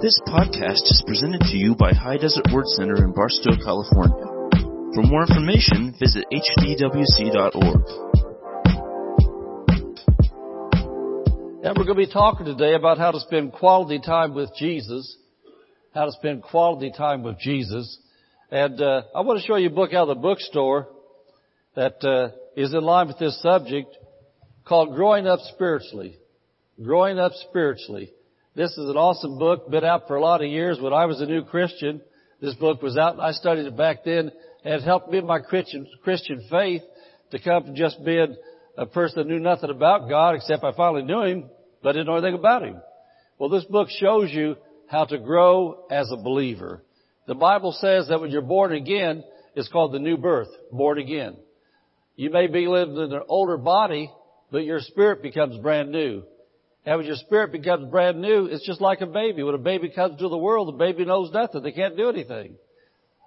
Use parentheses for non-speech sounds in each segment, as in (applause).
This podcast is presented to you by High Desert Word Center in Barstow, California. For more information, visit hdwc.org. And we're going to be talking today about how to spend quality time with Jesus. How to spend quality time with Jesus. And uh, I want to show you a book out of the bookstore that uh, is in line with this subject called Growing Up Spiritually. Growing Up Spiritually. This is an awesome book, been out for a lot of years. When I was a new Christian, this book was out I studied it back then and it helped me in my Christian, Christian faith to come from just being a person that knew nothing about God except I finally knew Him, but didn't know anything about Him. Well, this book shows you how to grow as a believer. The Bible says that when you're born again, it's called the new birth, born again. You may be living in an older body, but your spirit becomes brand new. And when your spirit becomes brand new, it's just like a baby. When a baby comes to the world, the baby knows nothing. They can't do anything.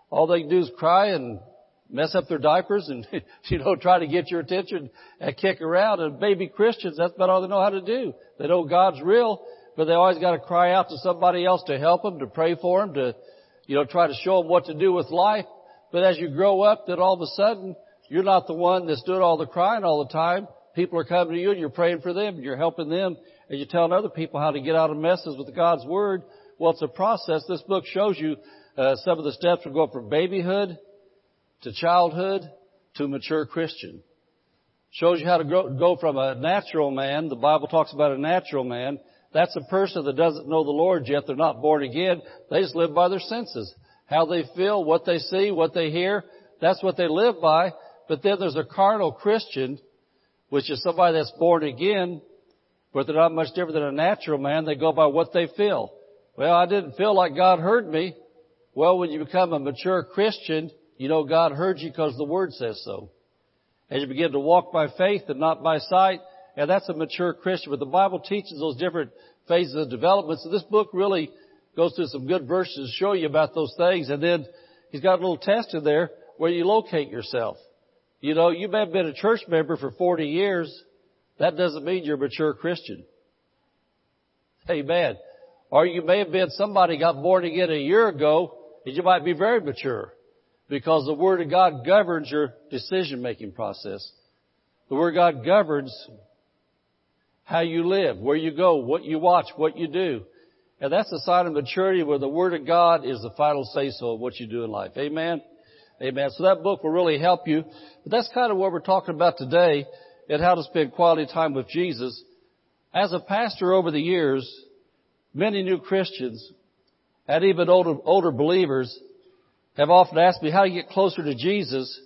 All they can do is cry and mess up their diapers and, (laughs) you know, try to get your attention and kick around. And baby Christians, that's about all they know how to do. They know God's real, but they always got to cry out to somebody else to help them, to pray for them, to, you know, try to show them what to do with life. But as you grow up, then all of a sudden, you're not the one that's doing all the crying all the time. People are coming to you and you're praying for them and you're helping them and you're telling other people how to get out of messes with God's Word. Well, it's a process. This book shows you uh, some of the steps from going from babyhood to childhood to mature Christian. Shows you how to grow, go from a natural man. The Bible talks about a natural man. That's a person that doesn't know the Lord yet. They're not born again. They just live by their senses. How they feel, what they see, what they hear. That's what they live by. But then there's a carnal Christian, which is somebody that's born again, but they're not much different than a natural man. They go by what they feel. Well, I didn't feel like God heard me. Well, when you become a mature Christian, you know God heard you because the Word says so. As you begin to walk by faith and not by sight, and that's a mature Christian. But the Bible teaches those different phases of development. So this book really goes through some good verses to show you about those things. And then he's got a little test in there where you locate yourself. You know, you may have been a church member for 40 years. That doesn't mean you're a mature Christian. Amen. Or you may have been somebody got born again a year ago and you might be very mature because the Word of God governs your decision making process. The Word of God governs how you live, where you go, what you watch, what you do. And that's a sign of maturity where the Word of God is the final say so of what you do in life. Amen. Amen. So that book will really help you. But that's kind of what we're talking about today and how to spend quality time with Jesus. As a pastor over the years, many new Christians and even older, older believers have often asked me how to get closer to Jesus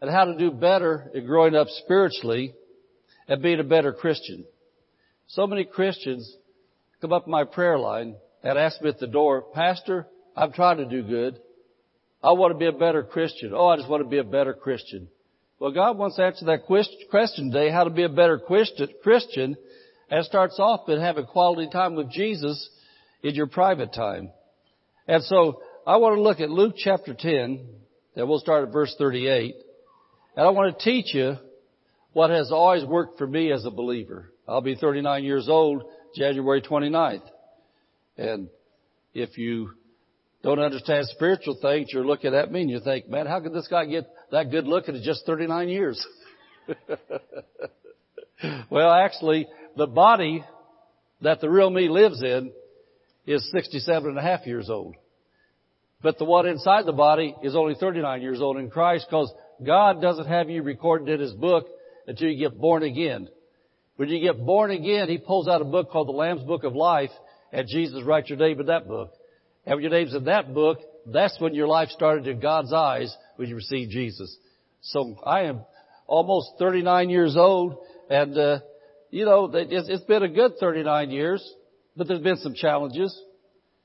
and how to do better in growing up spiritually and being a better Christian. So many Christians come up my prayer line and ask me at the door, Pastor, I'm trying to do good. I want to be a better Christian. Oh, I just want to be a better Christian. Well, God wants to answer that question today, how to be a better Christian, and starts off with having quality time with Jesus in your private time. And so, I want to look at Luke chapter 10, and we'll start at verse 38, and I want to teach you what has always worked for me as a believer. I'll be 39 years old January 29th. And if you don't understand spiritual things, you're looking at me and you think, man, how could this guy get that good looking at just 39 years? (laughs) well, actually, the body that the real me lives in is 67 and a half years old. But the one inside the body is only 39 years old in Christ because God doesn't have you recorded in His book until you get born again. When you get born again, He pulls out a book called the Lamb's Book of Life and Jesus writes your name in that book. And your name's in that book, that's when your life started in God's eyes when you received Jesus. So I am almost 39 years old and, uh, you know, it's been a good 39 years, but there's been some challenges.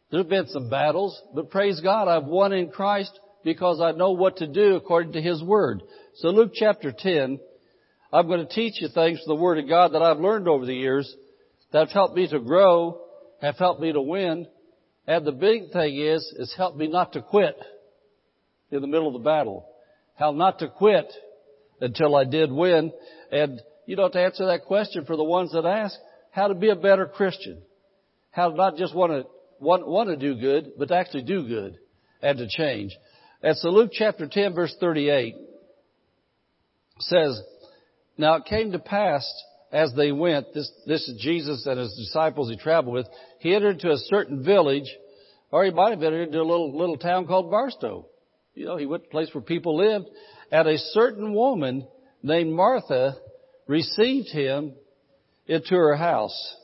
There's been some battles, but praise God, I've won in Christ because I know what to do according to His Word. So Luke chapter 10, I'm going to teach you things from the Word of God that I've learned over the years that have helped me to grow, have helped me to win, and the big thing is, is help me not to quit in the middle of the battle. How not to quit until I did win. And, you know, to answer that question for the ones that ask, how to be a better Christian. How to not just want to want, want to do good, but to actually do good and to change. And so Luke chapter 10 verse 38 says, Now it came to pass as they went, this, this is Jesus and his disciples he traveled with, he entered into a certain village, or he might have entered into a little, little town called Barstow. You know, he went to a place where people lived, and a certain woman named Martha received him into her house.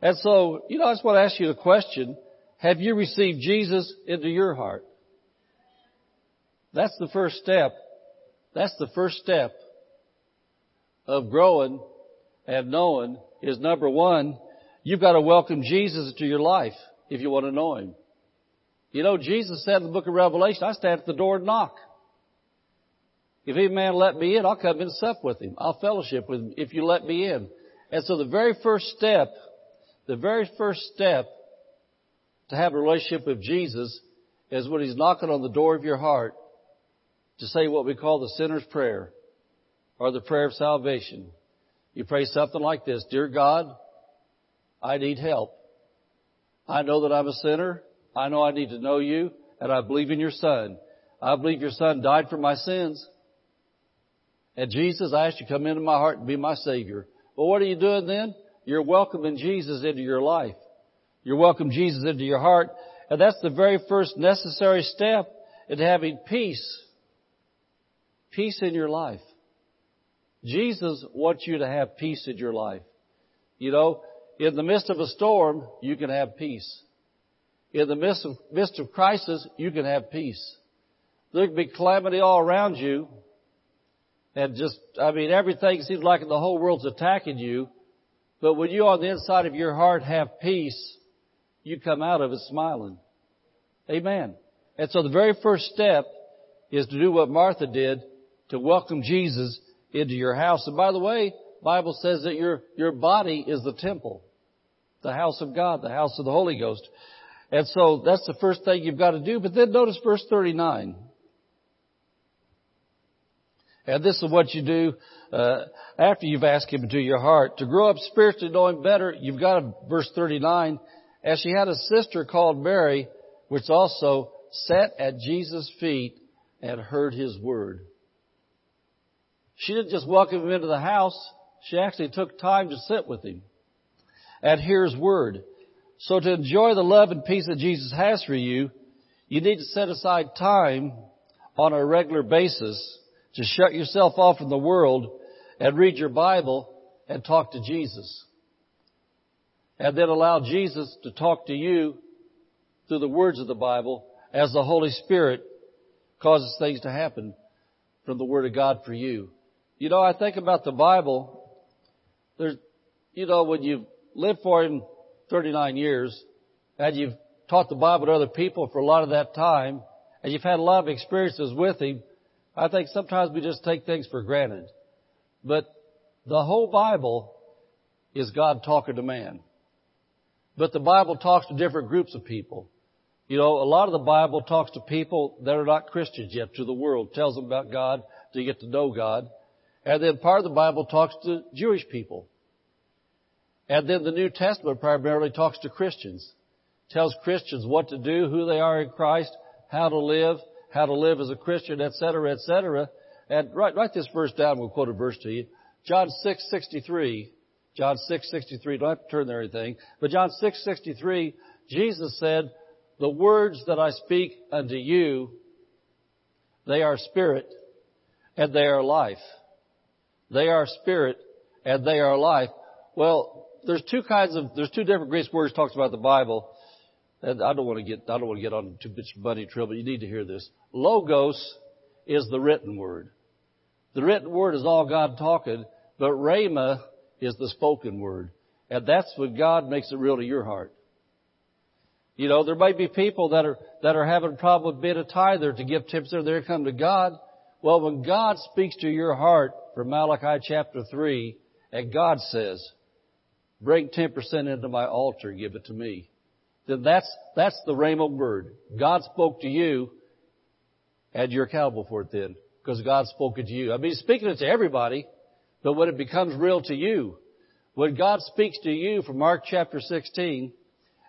And so, you know, I just want to ask you a question. Have you received Jesus into your heart? That's the first step. That's the first step of growing and knowing is number one, you've got to welcome Jesus into your life if you want to know Him. You know, Jesus said in the book of Revelation, I stand at the door and knock. If any man let me in, I'll come and sup with him. I'll fellowship with him if you let me in. And so the very first step, the very first step to have a relationship with Jesus is when He's knocking on the door of your heart to say what we call the sinner's prayer or the prayer of salvation. You pray something like this, Dear God, I need help. I know that I'm a sinner. I know I need to know you and I believe in your son. I believe your son died for my sins. And Jesus, I ask you to come into my heart and be my savior. Well, what are you doing then? You're welcoming Jesus into your life. You're welcoming Jesus into your heart. And that's the very first necessary step in having peace. Peace in your life. Jesus wants you to have peace in your life. You know, in the midst of a storm, you can have peace. In the midst of, midst of crisis, you can have peace. There can be calamity all around you, and just, I mean, everything seems like the whole world's attacking you. But when you on the inside of your heart have peace, you come out of it smiling. Amen. And so the very first step is to do what Martha did to welcome Jesus into your house. And by the way, Bible says that your, your body is the temple, the house of God, the house of the Holy Ghost. And so that's the first thing you've got to do. But then notice verse 39. And this is what you do uh, after you've asked Him into your heart. To grow up spiritually, knowing better, you've got a, verse 39. As she had a sister called Mary, which also sat at Jesus' feet and heard His word. She didn't just welcome Him into the house. She actually took time to sit with Him and hear His word. So to enjoy the love and peace that Jesus has for you, you need to set aside time on a regular basis to shut yourself off from the world and read your Bible and talk to Jesus. And then allow Jesus to talk to you through the words of the Bible as the Holy Spirit causes things to happen from the Word of God for you. You know, I think about the Bible. There's, you know, when you've lived for Him 39 years and you've taught the Bible to other people for a lot of that time and you've had a lot of experiences with Him, I think sometimes we just take things for granted. But the whole Bible is God talking to man. But the Bible talks to different groups of people. You know, a lot of the Bible talks to people that are not Christians yet, to the world, tells them about God, to get to know God. And then part of the Bible talks to Jewish people. And then the New Testament primarily talks to Christians. Tells Christians what to do, who they are in Christ, how to live, how to live as a Christian, etc., etc. And write, write this verse down. We'll quote a verse to you. John 6:63. John 6:63. Don't have to turn there or anything. But John 6:63, Jesus said, "The words that I speak unto you, they are spirit and they are life. They are spirit and they are life." Well, there's two kinds of there's two different Greek words talks about the Bible. And I don't want to get, I don't want to get on too much money trouble. You need to hear this. Logos is the written word. The written word is all God talking, but Rhema is the spoken word. And that's when God makes it real to your heart. You know, there may be people that are, that are having a problem with being a tither to give 10% of their income to God. Well, when God speaks to your heart from Malachi chapter 3, and God says, bring 10% into my altar, give it to me then that's, that's the Rhema word. God spoke to you, and you're accountable for it then, because God spoke it to you. I mean, speaking it to everybody, but when it becomes real to you, when God speaks to you from Mark chapter 16,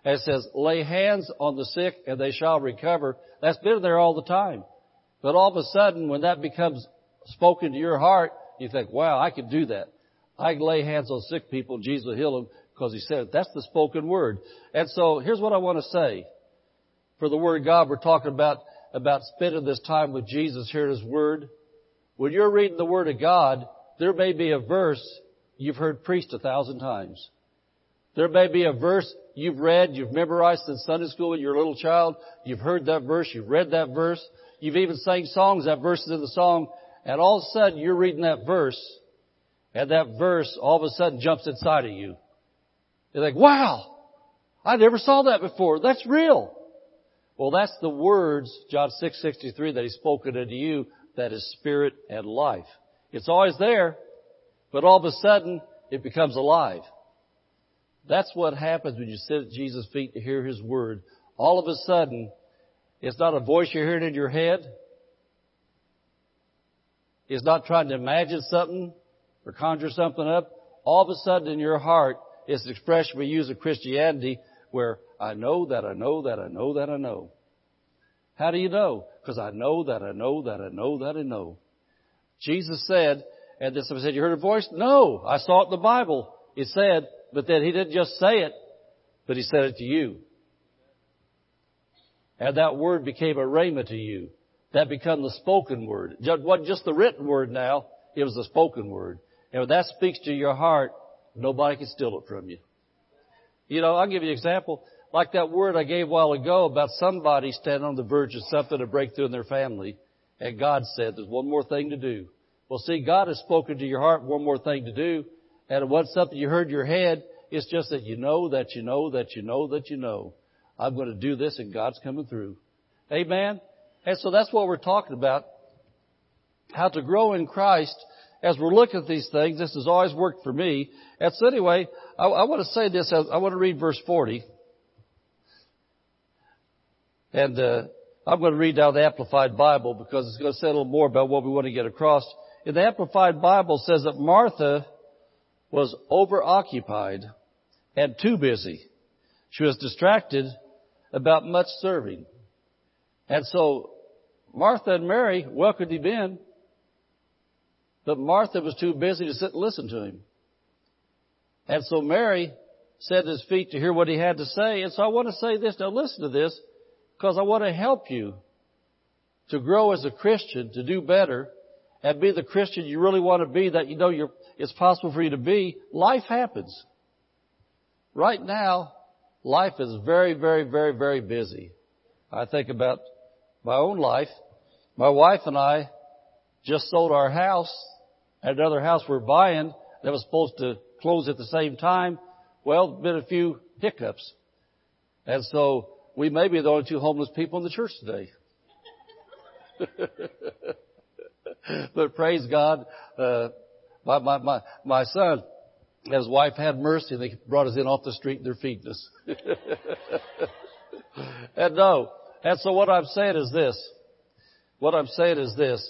And says, lay hands on the sick and they shall recover. That's been there all the time. But all of a sudden, when that becomes spoken to your heart, you think, wow, I can do that. I can lay hands on sick people Jesus will heal them because he said it. That's the spoken word. And so here's what I want to say. For the word of God, we're talking about, about spending this time with Jesus hearing his word. When you're reading the word of God, there may be a verse you've heard preached a thousand times. There may be a verse you've read, you've memorized in Sunday school when you're a little child. You've heard that verse, you've read that verse. You've even sang songs, that verse is in the song, and all of a sudden you're reading that verse, and that verse all of a sudden jumps inside of you. You're like, wow! I never saw that before. That's real. Well, that's the words, John 6:63, that He's spoken unto you, that is spirit and life. It's always there, but all of a sudden, it becomes alive. That's what happens when you sit at Jesus' feet to hear His Word. All of a sudden, it's not a voice you're hearing in your head. It's not trying to imagine something or conjure something up. All of a sudden in your heart, it's an expression we use in Christianity where I know that I know that I know that I know. How do you know? Because I know that I know that I know that I know. Jesus said, and then somebody said, you heard a voice? No, I saw it in the Bible. It said, but then he didn't just say it, but he said it to you. And that word became a rhema to you. That became the spoken word. It wasn't just the written word now, it was the spoken word. And when that speaks to your heart, nobody can steal it from you. You know, I'll give you an example. Like that word I gave a while ago about somebody standing on the verge of something to break through in their family. And God said, there's one more thing to do. Well, see, God has spoken to your heart one more thing to do. And it wasn't something you heard in your head. It's just that you know that you know that you know that you know. I'm going to do this and God's coming through. Amen? And so that's what we're talking about. How to grow in Christ. As we're looking at these things, this has always worked for me. And so anyway, I, I want to say this. I want to read verse 40. And uh, I'm going to read now the Amplified Bible because it's going to say a little more about what we want to get across. In the Amplified Bible says that Martha was overoccupied and too busy. She was distracted about much serving. And so Martha and Mary welcomed him in, but Martha was too busy to sit and listen to him. And so Mary at his feet to hear what he had to say. And so I want to say this. Now listen to this because I want to help you to grow as a Christian, to do better, and be the Christian you really want to be that you know it's possible for you to be. Life happens. Right now, life is very, very, very, very busy. I think about my own life. My wife and I just sold our house at another house we're buying that was supposed to close at the same time. Well, been a few hiccups. And so we may be the only two homeless people in the church today. (laughs) but praise God, uh, my, my, my, my son his wife had mercy and they brought us in off the street and they're feeding us. (laughs) and no. And so what I'm saying is this. What I'm saying is this.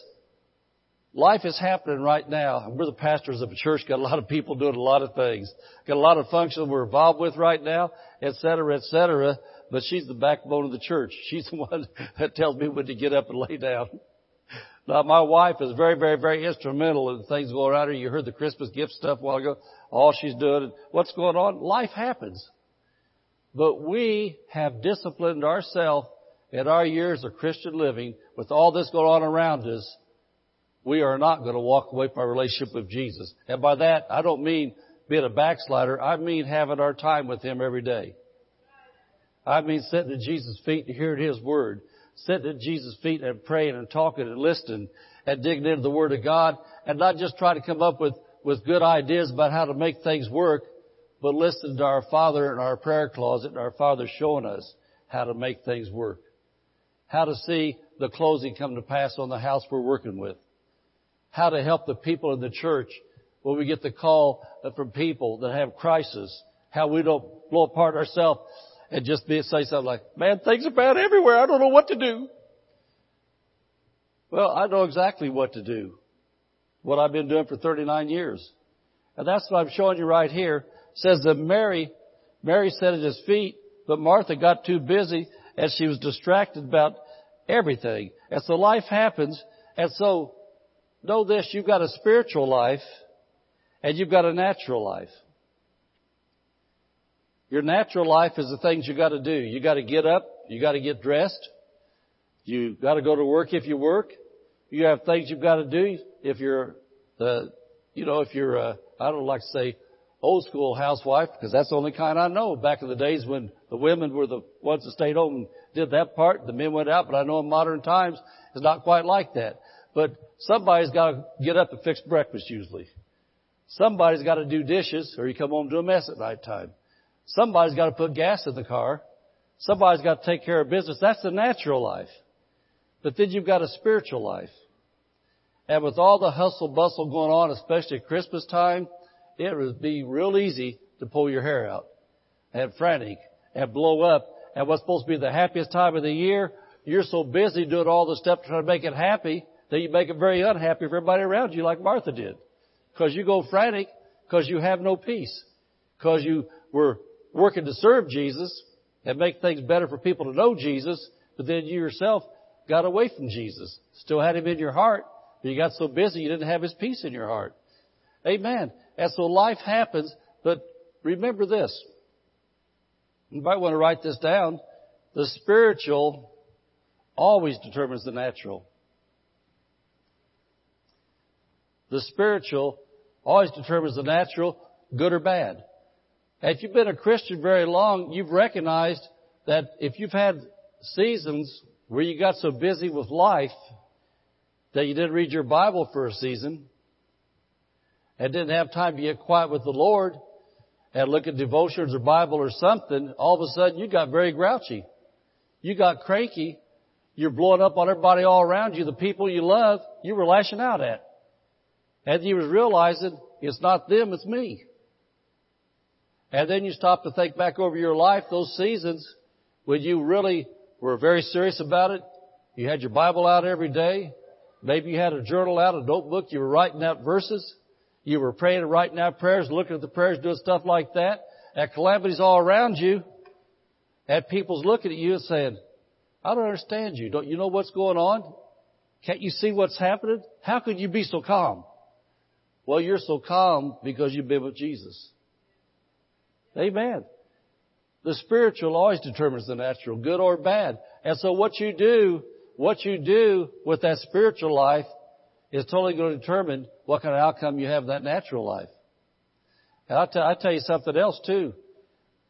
Life is happening right now. We're the pastors of a church, got a lot of people doing a lot of things. Got a lot of functions we're involved with right now, et cetera, et cetera. But she's the backbone of the church. She's the (laughs) one that tells me when to get up and lay down. Now, my wife is very, very, very instrumental in things going around her. You heard the Christmas gift stuff a while ago. All she's doing, what's going on? Life happens. But we have disciplined ourselves in our years of Christian living with all this going on around us. We are not going to walk away from our relationship with Jesus. And by that, I don't mean being a backslider. I mean having our time with Him every day. I mean sitting at Jesus' feet to hear His Word sitting at Jesus' feet and praying and talking and listening and digging into the Word of God and not just trying to come up with, with good ideas about how to make things work, but listen to our Father in our prayer closet and our Father showing us how to make things work. How to see the closing come to pass on the house we're working with. How to help the people in the church when we get the call from people that have crisis. How we don't blow apart ourselves and just be, say something like, man, things are bad everywhere. I don't know what to do. Well, I know exactly what to do. What I've been doing for 39 years. And that's what I'm showing you right here. It says that Mary, Mary sat at his feet, But Martha got too busy and she was distracted about everything. And so life happens. And so know this, you've got a spiritual life and you've got a natural life. Your natural life is the things you gotta do. You gotta get up, you gotta get dressed, you gotta go to work if you work, you have things you've gotta do if you're, uh, you know, if you're, uh, I don't like to say old school housewife because that's the only kind I know. Back in the days when the women were the ones that stayed home and did that part, the men went out, but I know in modern times it's not quite like that. But somebody's got to get up and fix breakfast usually. Somebody's got to do dishes or you come home to a mess at night time. Somebody's got to put gas in the car. Somebody's got to take care of business. That's the natural life. But then you've got a spiritual life. And with all the hustle bustle going on, especially at Christmas time, it would be real easy to pull your hair out and frantic and blow up. And what's supposed to be the happiest time of the year, you're so busy doing all the stuff to try to make it happy that you make it very unhappy for everybody around you like Martha did. Cause you go frantic because you have no peace. Cause you were working to serve Jesus and make things better for people to know Jesus, but then you yourself got away from Jesus. Still had him in your heart, but you got so busy you didn't have his peace in your heart. Amen. And so life happens, but remember this. You might want to write this down. The spiritual always determines the natural. The spiritual always determines the natural, good or bad. If you've been a Christian very long, you've recognized that if you've had seasons where you got so busy with life that you didn't read your Bible for a season and didn't have time to get quiet with the Lord and look at devotions or Bible or something, all of a sudden you got very grouchy. You got cranky. You're blowing up on everybody all around you, the people you love, you were lashing out at. And you was realizing it's not them, it's me. And then you stop to think back over your life, those seasons when you really were very serious about it. You had your Bible out every day. Maybe you had a journal out, a notebook. You were writing out verses. You were praying and writing out prayers, looking at the prayers, doing stuff like that. At calamities all around you. At people's looking at you and saying, I don't understand you. Don't you know what's going on? Can't you see what's happening? How could you be so calm? Well, you're so calm because you've been with Jesus. Amen. The spiritual always determines the natural, good or bad. And so what you do, what you do with that spiritual life is totally going to determine what kind of outcome you have in that natural life. And I'll, t- I'll tell you something else too.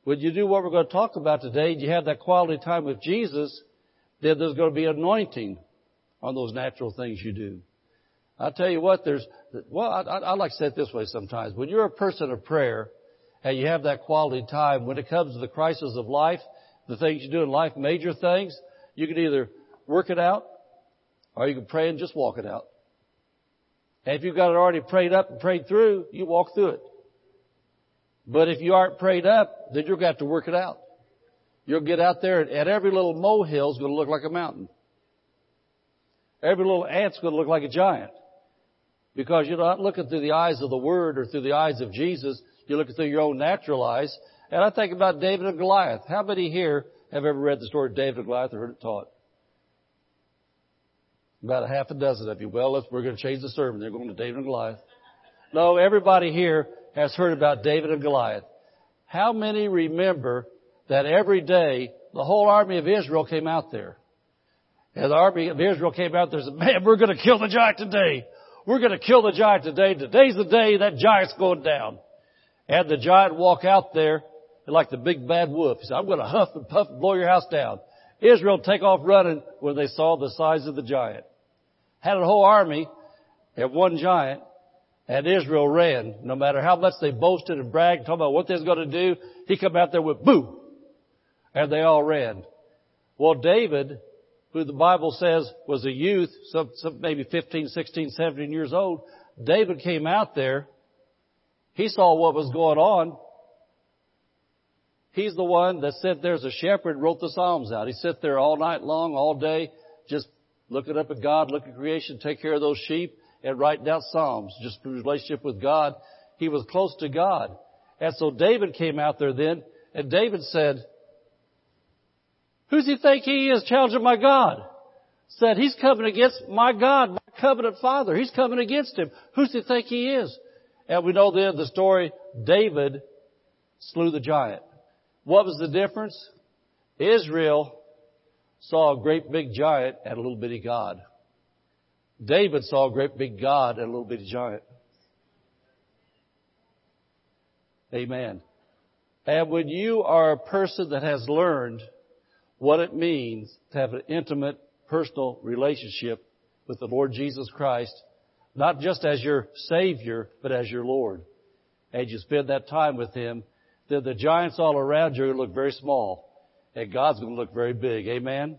When you do what we're going to talk about today, and you have that quality time with Jesus, then there's going to be anointing on those natural things you do. I'll tell you what, there's, well, I, I, I like to say it this way sometimes. When you're a person of prayer, and you have that quality time. When it comes to the crisis of life, the things you do in life, major things, you can either work it out or you can pray and just walk it out. And if you've got it already prayed up and prayed through, you walk through it. But if you aren't prayed up, then to have to work it out. You'll get out there and every little molehill is going to look like a mountain. Every little ant's going to look like a giant. Because you're not looking through the eyes of the Word or through the eyes of Jesus. You look through your own natural eyes. And I think about David and Goliath. How many here have ever read the story of David and Goliath or heard it taught? About a half a dozen of you. Well, let's, we're going to change the sermon. They're going to David and Goliath. No, everybody here has heard about David and Goliath. How many remember that every day the whole army of Israel came out there? And the army of Israel came out there and said, man, we're going to kill the giant today. We're going to kill the giant today. Today's the day that giant's going down. And the giant walk out there like the big bad wolf. He said, I'm going to huff and puff and blow your house down. Israel take off running when they saw the size of the giant. Had a whole army and one giant and Israel ran. No matter how much they boasted and bragged, talking about what they was going to do, he come out there with boo And they all ran. Well, David, who the Bible says was a youth, some, some maybe 15, 16, 17 years old, David came out there he saw what was going on. He's the one that sat there as a shepherd wrote the Psalms out. He sat there all night long, all day, just looking up at God, looking at creation, take care of those sheep, and writing down Psalms, just his relationship with God. He was close to God. And so David came out there then, and David said, Who's he think he is challenging my God? Said he's coming against my God, my covenant father. He's coming against him. Who's he think he is? And we know the the story. David slew the giant. What was the difference? Israel saw a great big giant and a little bitty God. David saw a great big God and a little bitty giant. Amen. And when you are a person that has learned what it means to have an intimate personal relationship with the Lord Jesus Christ, not just as your Savior, but as your Lord, and you spend that time with Him, then the giants all around you look very small, and God's going to look very big. Amen?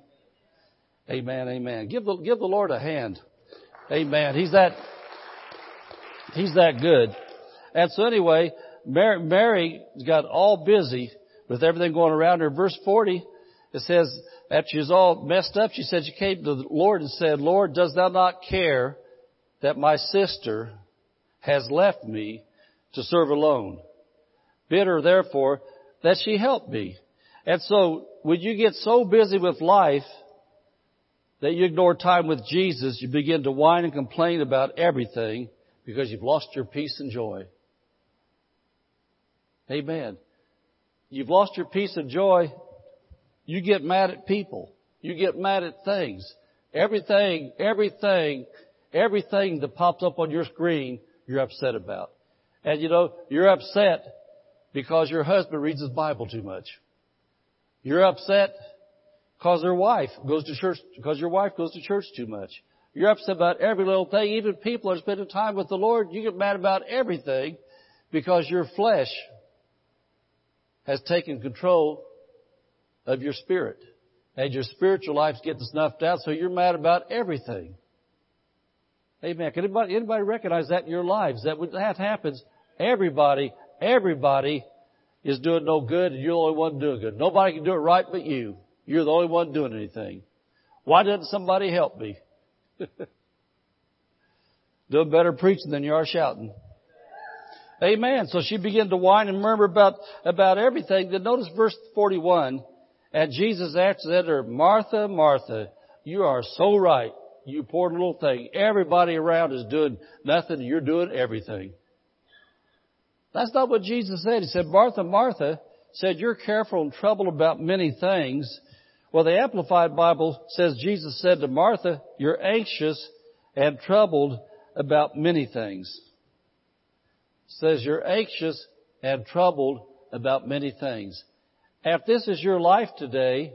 Amen, amen. Give the, give the Lord a hand. Amen. He's that, He's that good. And so anyway, Mary, Mary got all busy with everything going around her. Verse 40, it says, after she was all messed up, she said she came to the Lord and said, Lord, does thou not care that my sister has left me to serve alone? Bid her therefore that she help me. And so when you get so busy with life that you ignore time with Jesus, you begin to whine and complain about everything because you've lost your peace and joy. Amen. You've lost your peace and joy. You get mad at people. You get mad at things. Everything, everything, everything that pops up on your screen, you're upset about. And you know, you're upset because your husband reads his Bible too much. You're upset because their wife goes to church, because your wife goes to church too much. You're upset about every little thing. Even people are spending time with the Lord, you get mad about everything because your flesh has taken control of your spirit. And your spiritual life's getting snuffed out, so you're mad about everything. Amen. Can anybody, anybody recognize that in your lives? That when that happens, everybody, everybody is doing no good and you're the only one doing good. Nobody can do it right but you. You're the only one doing anything. Why doesn't somebody help me? (laughs) doing better preaching than you are shouting. Amen. So she began to whine and murmur about, about everything. Then notice verse 41. And Jesus answered her, Martha, Martha, you are so right. You poor little thing. Everybody around is doing nothing. You're doing everything. That's not what Jesus said. He said, Martha, Martha said, you're careful and troubled about many things. Well, the Amplified Bible says Jesus said to Martha, you're anxious and troubled about many things says you're anxious and troubled about many things. If this is your life today,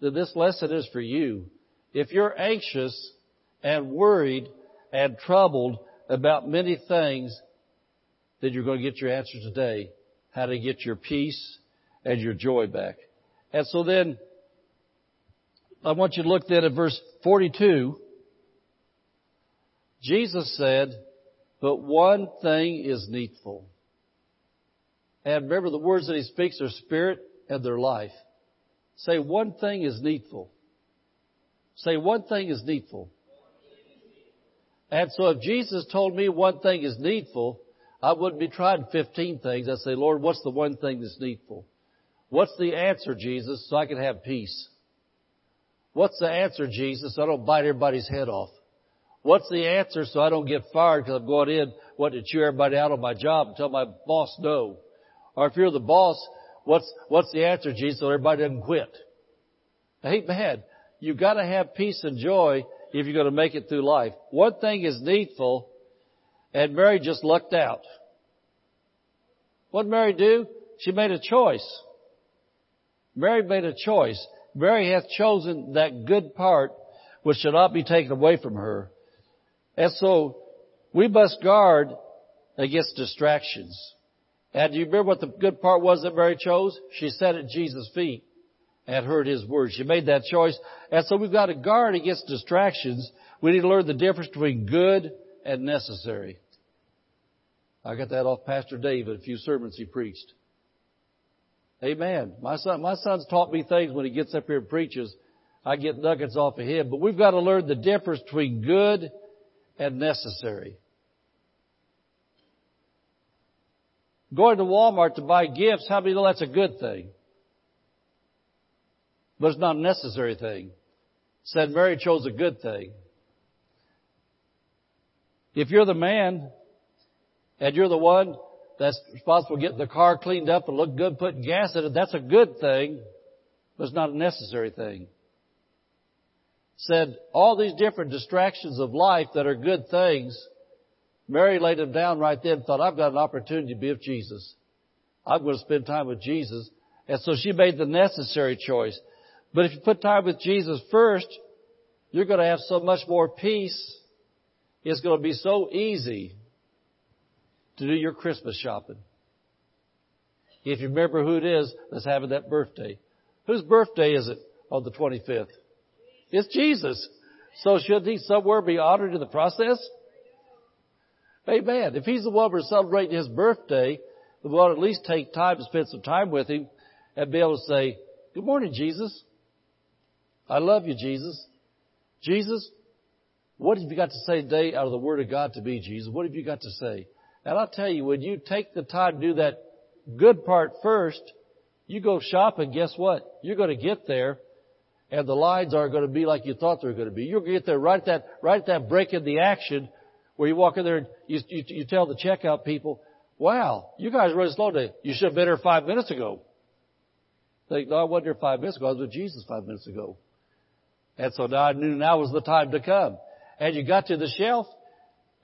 then this lesson is for you. If you're anxious and worried and troubled about many things, then you're going to get your answer today. How to get your peace and your joy back. And so then, I want you to look then at verse 42. Jesus said, but one thing is needful. And remember the words that he speaks are spirit and they're life. Say one thing is needful. Say one thing is needful. And so if Jesus told me one thing is needful, I wouldn't be trying 15 things. I'd say, Lord, what's the one thing that's needful? What's the answer, Jesus, so I can have peace? What's the answer, Jesus, so I don't bite everybody's head off? What's the answer so I don't get fired because I'm going in what to chew everybody out on my job and tell my boss no? Or if you're the boss, what's, what's the answer, Jesus, so everybody doesn't quit? Amen. You've got to have peace and joy if you're going to make it through life. One thing is needful, and Mary just lucked out. What did Mary do? She made a choice. Mary made a choice. Mary hath chosen that good part which shall not be taken away from her. And so we must guard against distractions. And do you remember what the good part was that Mary chose? She sat at Jesus' feet and heard his words. She made that choice. And so we've got to guard against distractions. We need to learn the difference between good and necessary. I got that off Pastor David, a few sermons he preached. Amen. My son, my son's taught me things when he gets up here and preaches. I get nuggets off of him. But we've got to learn the difference between good and necessary. Going to Walmart to buy gifts, how many know that's a good thing? But it's not a necessary thing. Said Mary chose a good thing. If you're the man and you're the one that's responsible for getting the car cleaned up and look good, putting gas in it, that's a good thing, but it's not a necessary thing. Said all these different distractions of life that are good things, Mary laid them down right then and thought, I've got an opportunity to be with Jesus. I'm going to spend time with Jesus. And so she made the necessary choice. But if you put time with Jesus first, you're going to have so much more peace it's going to be so easy to do your Christmas shopping. If you remember who it is that's having that birthday. Whose birthday is it on the 25th? It's Jesus. So should he somewhere be honored in the process? Amen. If he's the one we're celebrating his birthday, we want to at least take time to spend some time with him and be able to say, Good morning, Jesus. I love you, Jesus. Jesus, what have you got to say today out of the Word of God to be, Jesus? What have you got to say? And I'll tell you, when you take the time to do that good part first, you go shopping, guess what? You're going to get there, and the lines aren't going to be like you thought they were going to be. You're going to get there right at that, right at that break in the action where you walk in there and you, you, you tell the checkout people, wow, you guys really slow today. You should have been here five minutes ago. They, no, I wasn't here five minutes ago. I was with Jesus five minutes ago. And so now I knew now was the time to come and you got to the shelf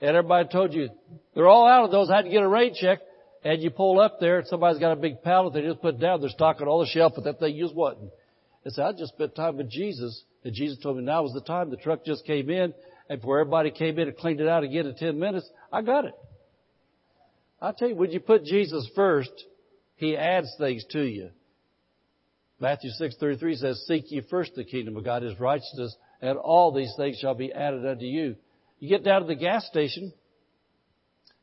and everybody told you they're all out of those. I had to get a rate check and you pull up there and somebody's got a big pallet they just put down. They're stocking all the shelf, but that thing just wasn't. And so I just spent time with Jesus and Jesus told me now was the time. The truck just came in and before everybody came in and cleaned it out again in 10 minutes, I got it. I tell you, when you put Jesus first, He adds things to you. Matthew 6:33 says, "Seek ye first the kingdom of God, His righteousness, and all these things shall be added unto you. You get down to the gas station,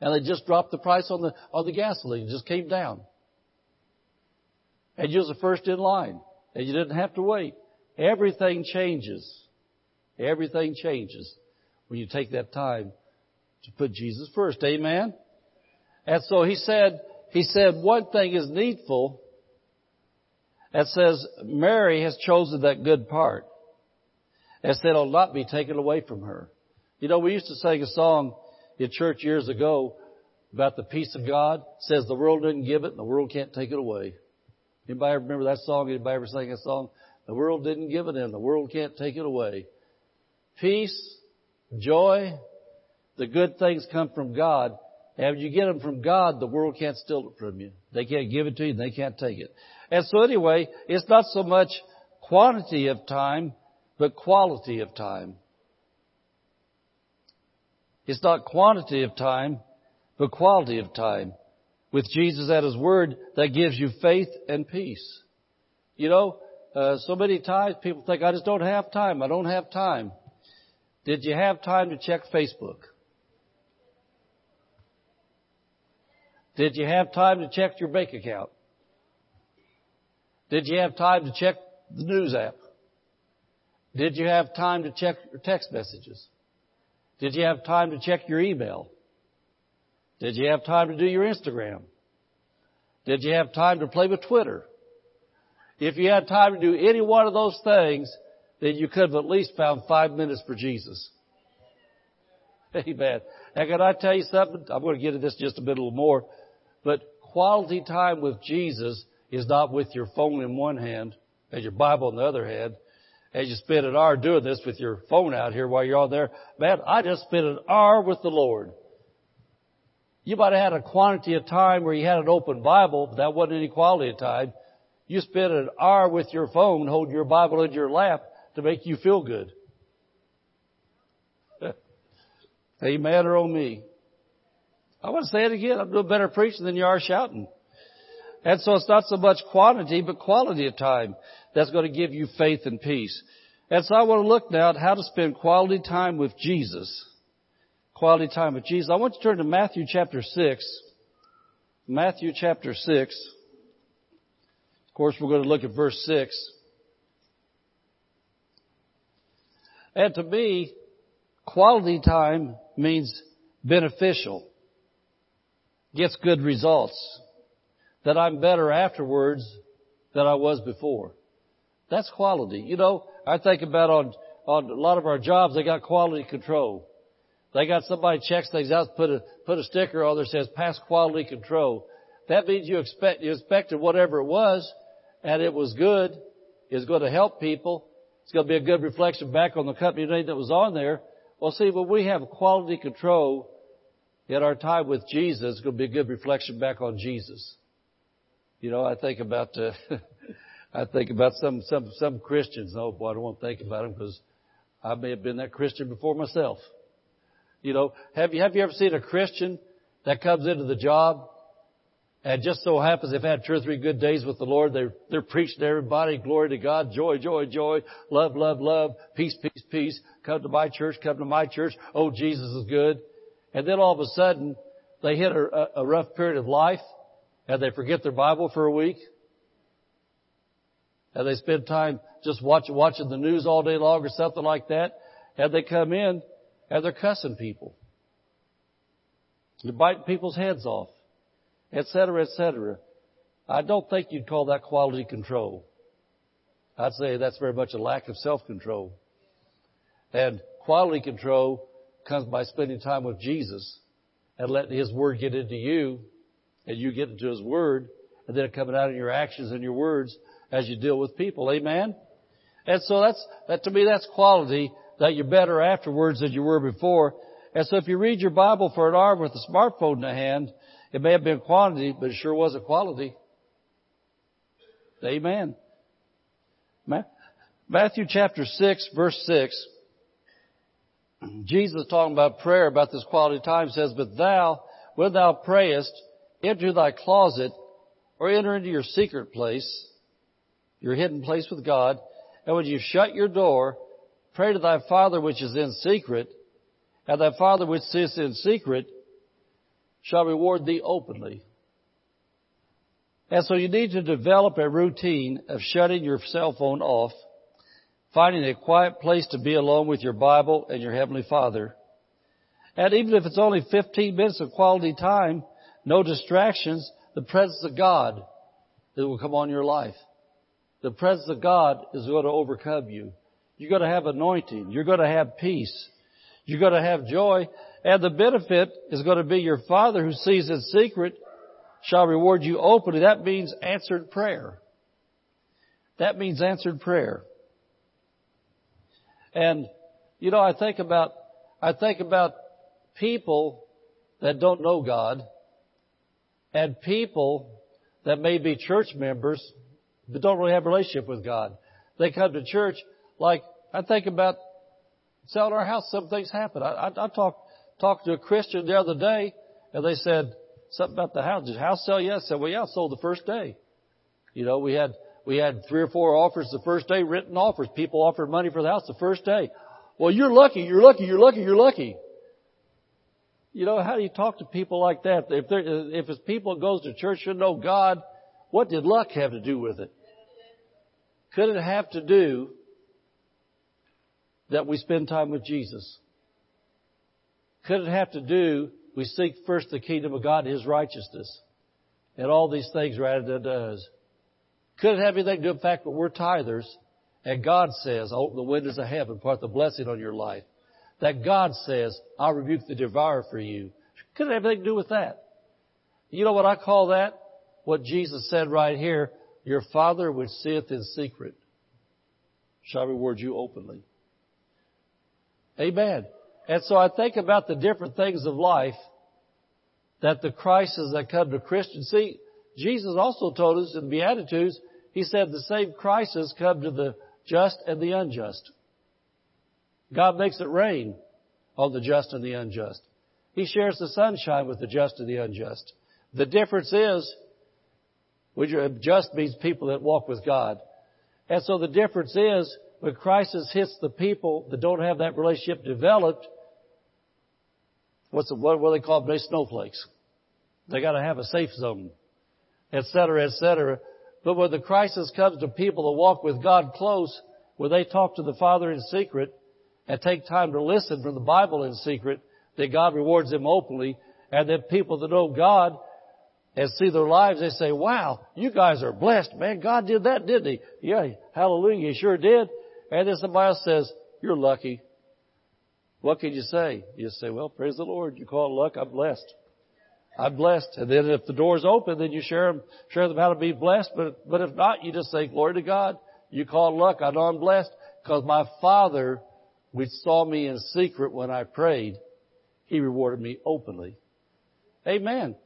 and they just dropped the price on the, on the gasoline. It just came down. And you was the first in line. And you didn't have to wait. Everything changes. Everything changes when you take that time to put Jesus first. Amen? And so he said, he said one thing is needful. It says Mary has chosen that good part and said it'll not be taken away from her. You know, we used to sing a song in church years ago about the peace of God. It says the world didn't give it and the world can't take it away. Anybody remember that song? Anybody ever sing that song? The world didn't give it and the world can't take it away. Peace, joy, the good things come from God. And when you get them from God, the world can't steal it from you. They can't give it to you and they can't take it. And so anyway, it's not so much quantity of time but quality of time. It's not quantity of time, but quality of time. With Jesus at His Word, that gives you faith and peace. You know, uh, so many times people think, I just don't have time. I don't have time. Did you have time to check Facebook? Did you have time to check your bank account? Did you have time to check the news app? Did you have time to check your text messages? Did you have time to check your email? Did you have time to do your Instagram? Did you have time to play with Twitter? If you had time to do any one of those things, then you could have at least found five minutes for Jesus. (laughs) Amen. And can I tell you something? I'm going to get into this just a bit a little more. But quality time with Jesus is not with your phone in one hand and your Bible in the other hand as you spend an hour doing this with your phone out here while you're all there. Man, I just spent an hour with the Lord. You might have had a quantity of time where you had an open Bible, but that wasn't any quality of time. You spent an hour with your phone holding your Bible in your lap to make you feel good. (laughs) Amen or oh me. I want to say it again. I'm doing better preaching than you are shouting. And so it's not so much quantity, but quality of time that's going to give you faith and peace. And so I want to look now at how to spend quality time with Jesus. Quality time with Jesus. I want you to turn to Matthew chapter 6. Matthew chapter 6. Of course, we're going to look at verse 6. And to me, quality time means beneficial. Gets good results. That I'm better afterwards than I was before That's quality. You know, I think about on, on a lot of our jobs, they got quality control. They got somebody checks things out, put a, put a sticker on there says pass quality control. That means you expect, you expected whatever it was, and it was good, It's going to help people. It's going to be a good reflection back on the company name that was on there. Well, see, when we have quality control in our time with Jesus, it's going to be a good reflection back on Jesus. You know, I think about, uh, (laughs) I think about some, some, some Christians. Oh boy, I don't want to think about them because I may have been that Christian before myself. You know, have you, have you ever seen a Christian that comes into the job and just so happens they've had two or three good days with the Lord. They're, they're preaching to everybody. Glory to God. Joy, joy, joy. Love, love, love. Peace, peace, peace. Come to my church. Come to my church. Oh, Jesus is good. And then all of a sudden they hit a, a rough period of life and they forget their Bible for a week. And they spend time just watching, watching the news all day long or something like that. And they come in and they're cussing people. They're biting people's heads off, etc., etc. I don't think you'd call that quality control. I'd say that's very much a lack of self-control. And quality control comes by spending time with Jesus and letting His Word get into you and you get into His Word and then it coming out in your actions and your words as you deal with people. Amen? And so that's, that to me that's quality that you're better afterwards than you were before. And so if you read your Bible for an hour with a smartphone in the hand, it may have been quantity, but it sure was a quality. Amen. Matthew chapter 6 verse 6. Jesus talking about prayer about this quality time says, But thou, when thou prayest, enter thy closet or enter into your secret place, your hidden place with God, and when you shut your door, Pray to thy Father which is in secret, and thy Father which sits in secret shall reward thee openly. And so you need to develop a routine of shutting your cell phone off, finding a quiet place to be alone with your Bible and your Heavenly Father. And even if it's only 15 minutes of quality time, no distractions, the presence of God that will come on your life. The presence of God is going to overcome you. You're going to have anointing. You're going to have peace. You're going to have joy. And the benefit is going to be your Father who sees in secret shall reward you openly. That means answered prayer. That means answered prayer. And, you know, I think about, I think about people that don't know God and people that may be church members but don't really have a relationship with God. They come to church like I think about selling our house. Some things happen. I, I, I talked talked to a Christian the other day, and they said something about the house. Did house sell? Yes. I said, well, yeah, it sold the first day. You know, we had we had three or four offers the first day, written offers. People offered money for the house the first day. Well, you're lucky. You're lucky. You're lucky. You're lucky. You know, how do you talk to people like that? If there, if it's people goes to church should know God, what did luck have to do with it? Could it have to do that we spend time with Jesus? Could it have to do we seek first the kingdom of God and His righteousness? And all these things added unto us. Could it have anything to do with the fact that we're tithers and God says, open the windows of heaven, pour the blessing on your life? That God says, I'll rebuke the devourer for you. Could it have anything to do with that? You know what I call that? What Jesus said right here, your Father which seeth in secret shall reward you openly. Amen. And so I think about the different things of life that the crises that come to Christians. See, Jesus also told us in Beatitudes, He said the same crisis come to the just and the unjust. God makes it rain on the just and the unjust. He shares the sunshine with the just and the unjust. The difference is, just means people that walk with God. And so the difference is, when crisis hits the people that don't have that relationship developed, what's the, what, what they call them? They snowflakes. They got to have a safe zone, et cetera, et cetera. But when the crisis comes to people that walk with God close, where they talk to the Father in secret and take time to listen from the Bible in secret, that God rewards them openly, and that people that know God and see their lives, they say, wow, you guys are blessed, man. God did that, didn't he? Yeah, hallelujah, he sure did. And then somebody else says, you're lucky. What can you say? You say, well, praise the Lord. You call it luck. I'm blessed. I'm blessed. And then if the door's open, then you share them, share them how to be blessed. But, but if not, you just say, glory to God. You call it luck. I know I'm blessed because my Father, which saw me in secret when I prayed, He rewarded me openly. Amen.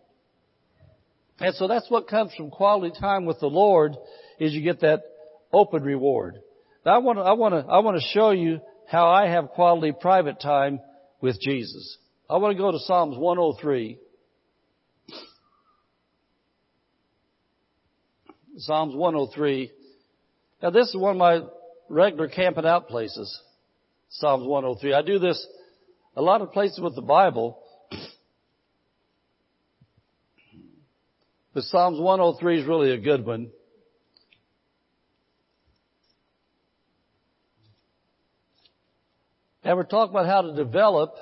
And so that's what comes from quality time with the Lord is you get that open reward. Now I want to, I want to, I want to show you how I have quality private time with Jesus. I want to go to Psalms 103. Psalms 103. Now this is one of my regular camping out places. Psalms 103. I do this a lot of places with the Bible. But Psalms 103 is really a good one. And we're talking about how to develop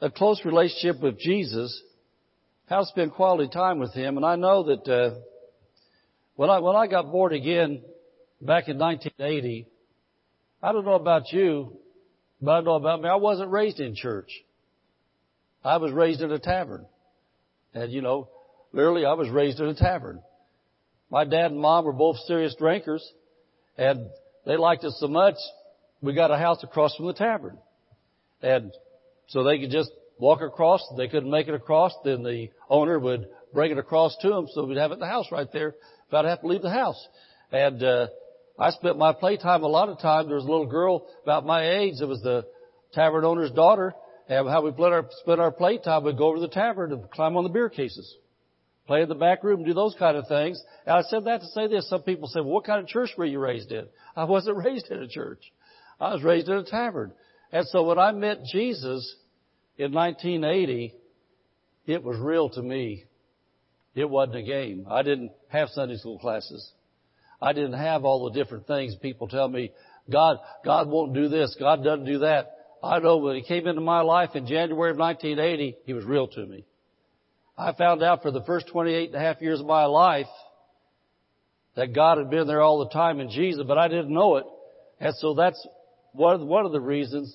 a close relationship with Jesus, how to spend quality time with Him. And I know that uh, when I when I got born again back in 1980, I don't know about you, but I know about me. I wasn't raised in church. I was raised in a tavern, and you know, Literally, I was raised in a tavern. My dad and mom were both serious drinkers, and they liked us so much, we got a house across from the tavern. And so they could just walk across. They couldn't make it across, then the owner would bring it across to them, so we'd have it in the house right there. If I'd have to leave the house. And, uh, I spent my playtime a lot of time. There was a little girl about my age that was the tavern owner's daughter. And how we spent our, spent our playtime, we'd go over to the tavern and climb on the beer cases play in the back room, do those kind of things. And I said that to say this. Some people say, well, what kind of church were you raised in? I wasn't (laughs) raised in a church. I was raised in a tavern. And so when I met Jesus in 1980, it was real to me. It wasn't a game. I didn't have Sunday school classes. I didn't have all the different things people tell me, God, God won't do this. God doesn't do that. I know when He came into my life in January of 1980, He was real to me. I found out for the first 28 and a half years of my life that God had been there all the time in Jesus, but I didn't know it. And so that's one of the, one of the reasons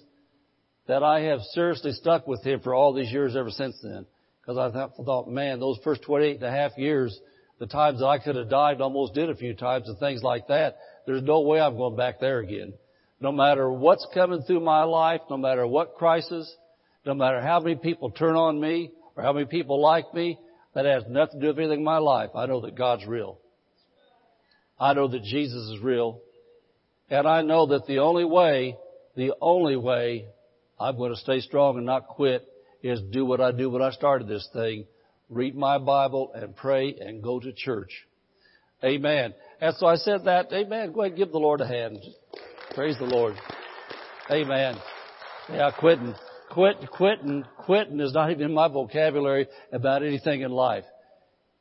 that I have seriously stuck with Him for all these years ever since then. Because I thought, man, those first 28 and a half years, the times that I could have died, almost did a few times and things like that, there's no way I'm going back there again. No matter what's coming through my life, no matter what crisis, no matter how many people turn on me, or how many people like me, that has nothing to do with anything in my life. I know that God's real. I know that Jesus is real. And I know that the only way, the only way I'm going to stay strong and not quit is do what I do when I started this thing. Read my Bible and pray and go to church. Amen. And so I said that, amen. Go ahead and give the Lord a hand. Praise the Lord. Amen. Yeah, quitting. Quit, quitting, quitting is not even in my vocabulary about anything in life.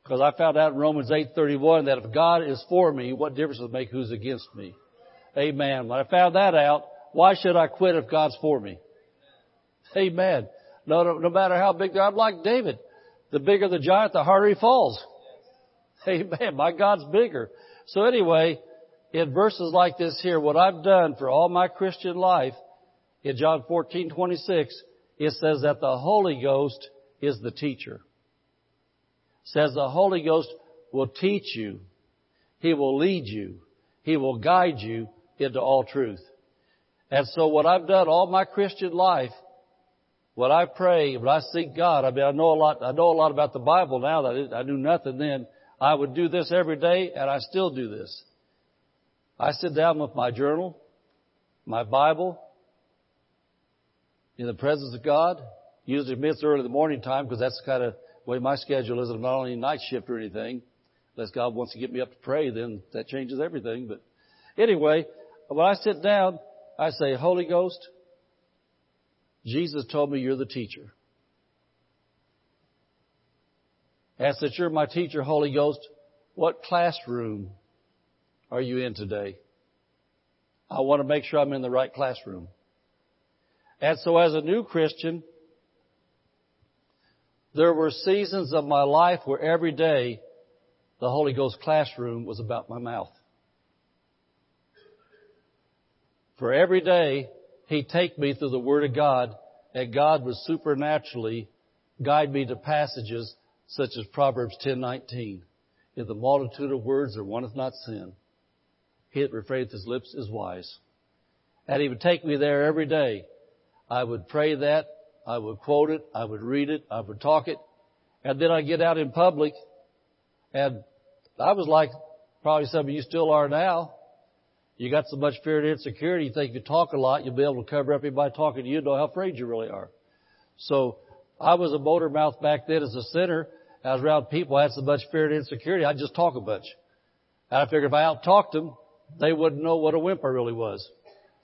Because I found out in Romans 8:31 that if God is for me, what difference does it make who's against me? Amen. When I found that out, why should I quit if God's for me? Amen. No, no, no matter how big, I'm like David. The bigger the giant, the harder he falls. Amen. My God's bigger. So anyway, in verses like this here, what I've done for all my Christian life in John 14:26, it says that the Holy Ghost is the teacher. It says the Holy Ghost will teach you. He will lead you. He will guide you into all truth. And so what I've done all my Christian life, when I pray, when I seek God, I mean, I know a lot, I know a lot about the Bible now that I knew nothing then. I would do this every day and I still do this. I sit down with my journal, my Bible, in the presence of God. Usually it's early in the morning time because that's the kind of way my schedule is. I'm not only night shift or anything. Unless God wants to get me up to pray, then that changes everything. But anyway, when I sit down, I say, Holy Ghost, Jesus told me you're the teacher. Ask that you're my teacher, Holy Ghost. What classroom are you in today? I want to make sure I'm in the right classroom. And so as a new Christian, There were seasons of my life where every day the Holy Ghost classroom was about my mouth. For every day, He'd take me through the Word of God, and God would supernaturally guide me to passages such as Proverbs 10:19. In the multitude of words there wanteth not sin. He that refraineth his lips is wise. And he would take me there every day. I would pray that, I would quote it, I would read it, I would talk it, and then I'd get out in public, and I was like probably some of you still are now. You got so much fear and insecurity, you think you talk a lot, you'll be able to cover up anybody talking to you, know how afraid you really are. So, I was a motor mouth back then as a sinner. I was around people, I had so much fear and insecurity, I'd just talk a bunch. And I figured if I out talked them, they wouldn't know what a wimp I really was.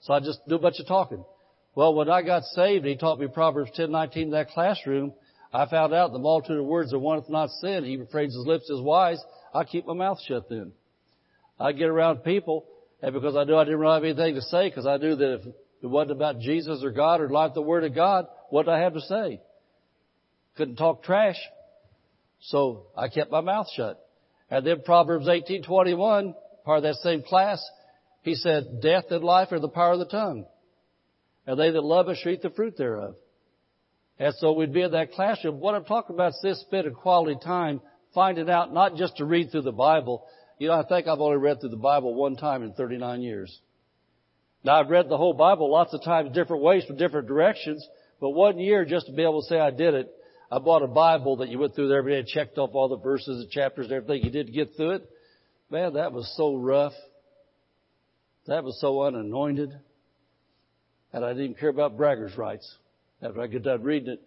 So I just do a bunch of talking. Well, when I got saved, he taught me Proverbs 10:19 in that classroom. I found out the multitude of words are one not sin. He refrains his lips is wise. I keep my mouth shut then. I get around people, and because I knew I didn't really have anything to say, because I knew that if it wasn't about Jesus or God or like the Word of God, what did I have to say? Couldn't talk trash. So I kept my mouth shut. And then Proverbs 18:21, part of that same class, he said, "Death and life are the power of the tongue, and they that love us shall eat the fruit thereof." And so we'd be in that classroom. What I'm talking about is this bit of quality time finding out not just to read through the Bible. You know, I think I've only read through the Bible one time in 39 years. Now I've read the whole Bible lots of times different ways from different directions, but one year just to be able to say I did it, I bought a Bible that you went through there every day and checked off all the verses and chapters and everything you did to get through it. Man, that was so rough. That was so unanointed. And I didn't care about bragger's rights after I got done reading it.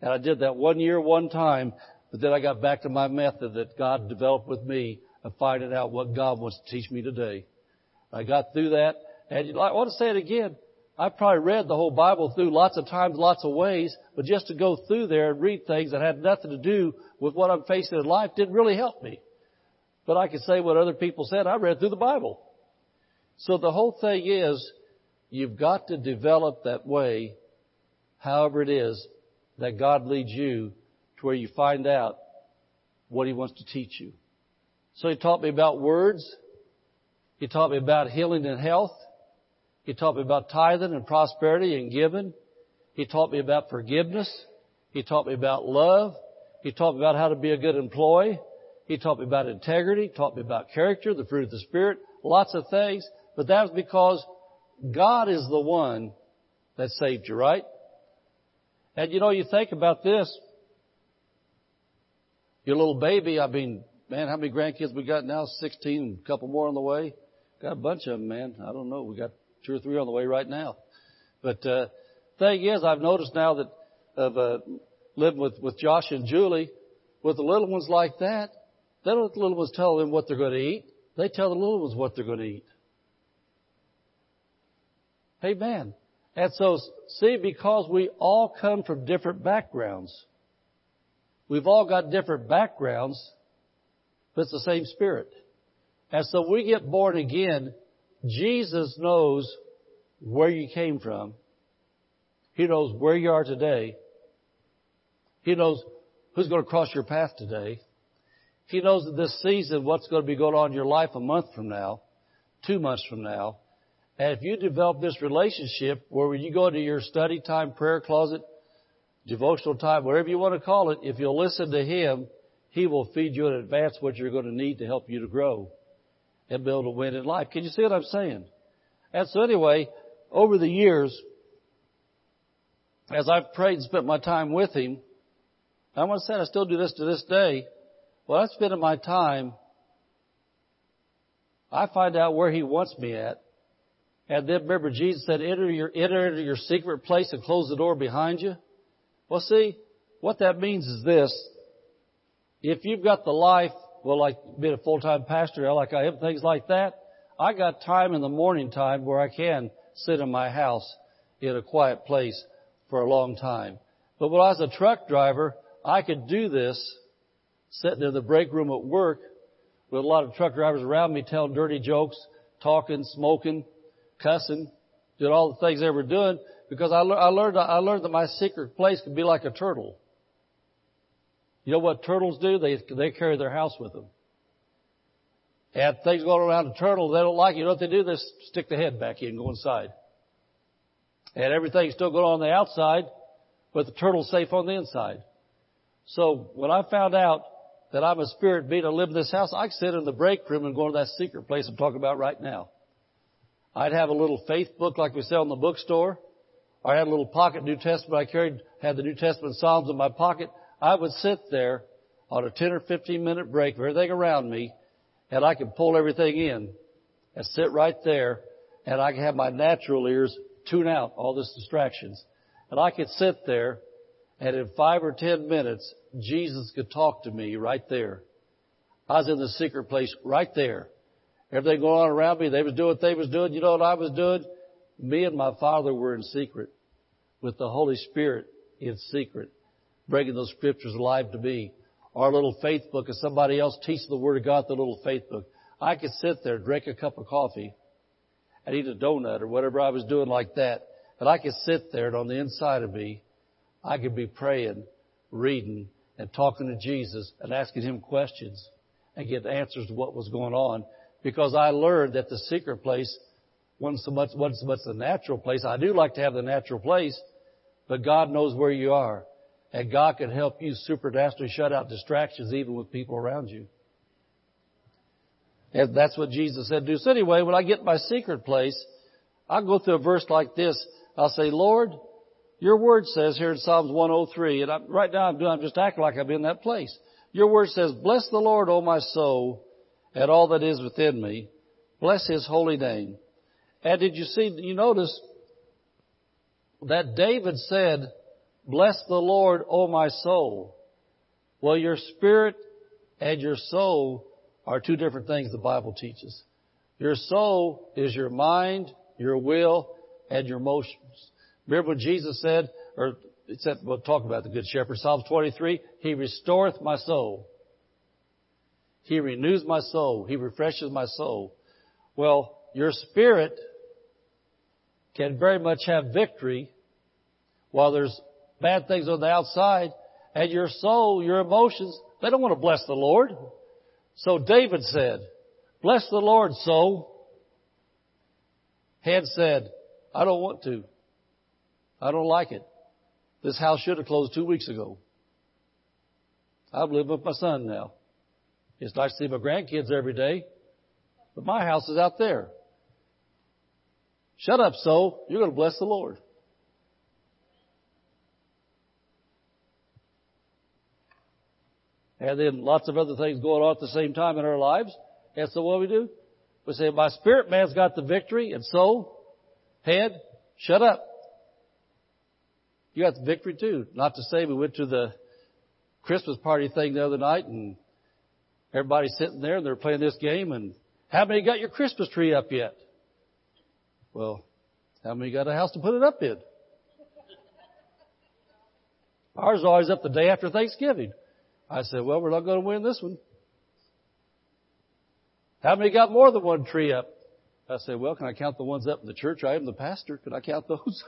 And I did that one year, one time, but then I got back to my method that God developed with me of finding out what God wants to teach me today. I got through that, and I want to say it again. I've probably read the whole Bible through lots of times, lots of ways, but just to go through there and read things that had nothing to do with what I'm facing in life didn't really help me. But I could say what other people said. I read through the Bible. So the whole thing is, you've got to develop that way, however it is, that God leads you to where you find out what He wants to teach you. So He taught me about words. He taught me about healing and health. He taught me about tithing and prosperity and giving. He taught me about forgiveness. He taught me about love. He taught me about how to be a good employee. He taught me about integrity, taught me about character, the fruit of the Spirit, lots of things. But that was because God is the one that saved you, right? And you know, you think about this. Your little baby, I mean, man, how many grandkids we got now? 16, a couple more on the way. Got a bunch of them, man. I don't know. We got two or three on the way right now. But uh, thing is, I've noticed now that of uh, living with with Josh and Julie, with the little ones like that, they don't let the little ones tell them what they're going to eat. They tell the little ones what they're going to eat. Amen. And so, see, because we all come from different backgrounds, we've all got different backgrounds, but it's the same Spirit. And so we get born again, Jesus knows where you came from. He knows where you are today. He knows who's going to cross your path today. He knows this season, what's going to be going on in your life a month from now, two months from now. And if you develop this relationship where when you go to your study time, prayer closet, devotional time, whatever you want to call it, if you'll listen to Him, He will feed you in advance what you're going to need to help you to grow and be able to win in life. Can you see what I'm saying? And so anyway, over the years, as I've prayed and spent my time with Him, I want to say I still do this to this day. Well, I spend my time, I find out where He wants me at. And then remember, Jesus said, enter your, enter into your secret place and close the door behind you. Well, see, what that means is this. If you've got the life, well, like being a full-time pastor, like I am, things like that, I got time in the morning time where I can sit in my house in a quiet place for a long time. But when I was a truck driver, I could do this sitting in the break room at work with a lot of truck drivers around me telling dirty jokes, talking, smoking, cussing, did all the things they were doing because I, I learned I learned that my secret place could be like a turtle. You know what turtles do? They, they carry their house with them. And things going around a turtle, they don't like it. You know what they do? They stick the head back in and go inside. And everything's still going on, on the outside, but the turtle's safe on the inside. So when I found out that I'm a spirit being to live in this house, I could sit in the break room and go to that secret place I'm talking about right now. I'd have a little faith book like we sell in the bookstore. I had a little pocket New Testament I carried, had the New Testament Psalms in my pocket. I would sit there on a 10 or 15 minute break everything around me and I could pull everything in and sit right there and I could have my natural ears tune out all these distractions. And I could sit there and in five or ten minutes, Jesus could talk to me right there. I was in the secret place right there. Everything going on around me, they was doing what they was doing. You know what I was doing? Me and my Father were in secret with the Holy Spirit in secret, bringing those scriptures alive to me our little faith book and somebody else teaching the Word of God, the little faith book. I could sit there, drink a cup of coffee, and eat a donut or whatever I was doing like that. And I could sit there and on the inside of me, I could be praying, reading, and talking to Jesus and asking Him questions and get answers to what was going on because I learned that the secret place wasn't so much, wasn't so much the natural place. I do like to have the natural place, but God knows where you are. And God can help you supernaturally shut out distractions even with people around you. And that's what Jesus said do. So anyway, when I get my secret place, I'll go through a verse like this. I'll say, Lord, your word says here in Psalms 103, and I'm, right now I'm doing, I'm just acting like I'm in that place. Your word says, bless the Lord, O my soul, and all that is within me. Bless his holy name. And did you see, you notice that David said, Bless the Lord, O my soul. Well, your spirit and your soul are two different things the Bible teaches. Your soul is your mind, your will, and your emotions. Remember what Jesus said, or said, we'll talk about the Good Shepherd, Psalms 23, He restoreth my soul. He renews my soul. He refreshes my soul. Well, your spirit can very much have victory while there's bad things on the outside, and your soul, your emotions, they don't want to bless the Lord. So David said, Bless the Lord, soul. Head said, I don't want to. I don't like it. This house should have closed two weeks ago. I'm living with my son now. It's nice to see my grandkids every day, but my house is out there. Shut up, soul. You're going to bless the Lord. And then lots of other things going on at the same time in our lives. And so what we do? We say, my spirit man's got the victory, and so, head, shut up. You got the victory too. Not to say we went to the Christmas party thing the other night and everybody's sitting there and they're playing this game and how many got your Christmas tree up yet? Well, how many got a house to put it up in? Ours is always up the day after Thanksgiving. I said, well, we're not going to win this one. How many got more than one tree up? I said, well, can I count the ones up in the church? I am the pastor. Can I count those?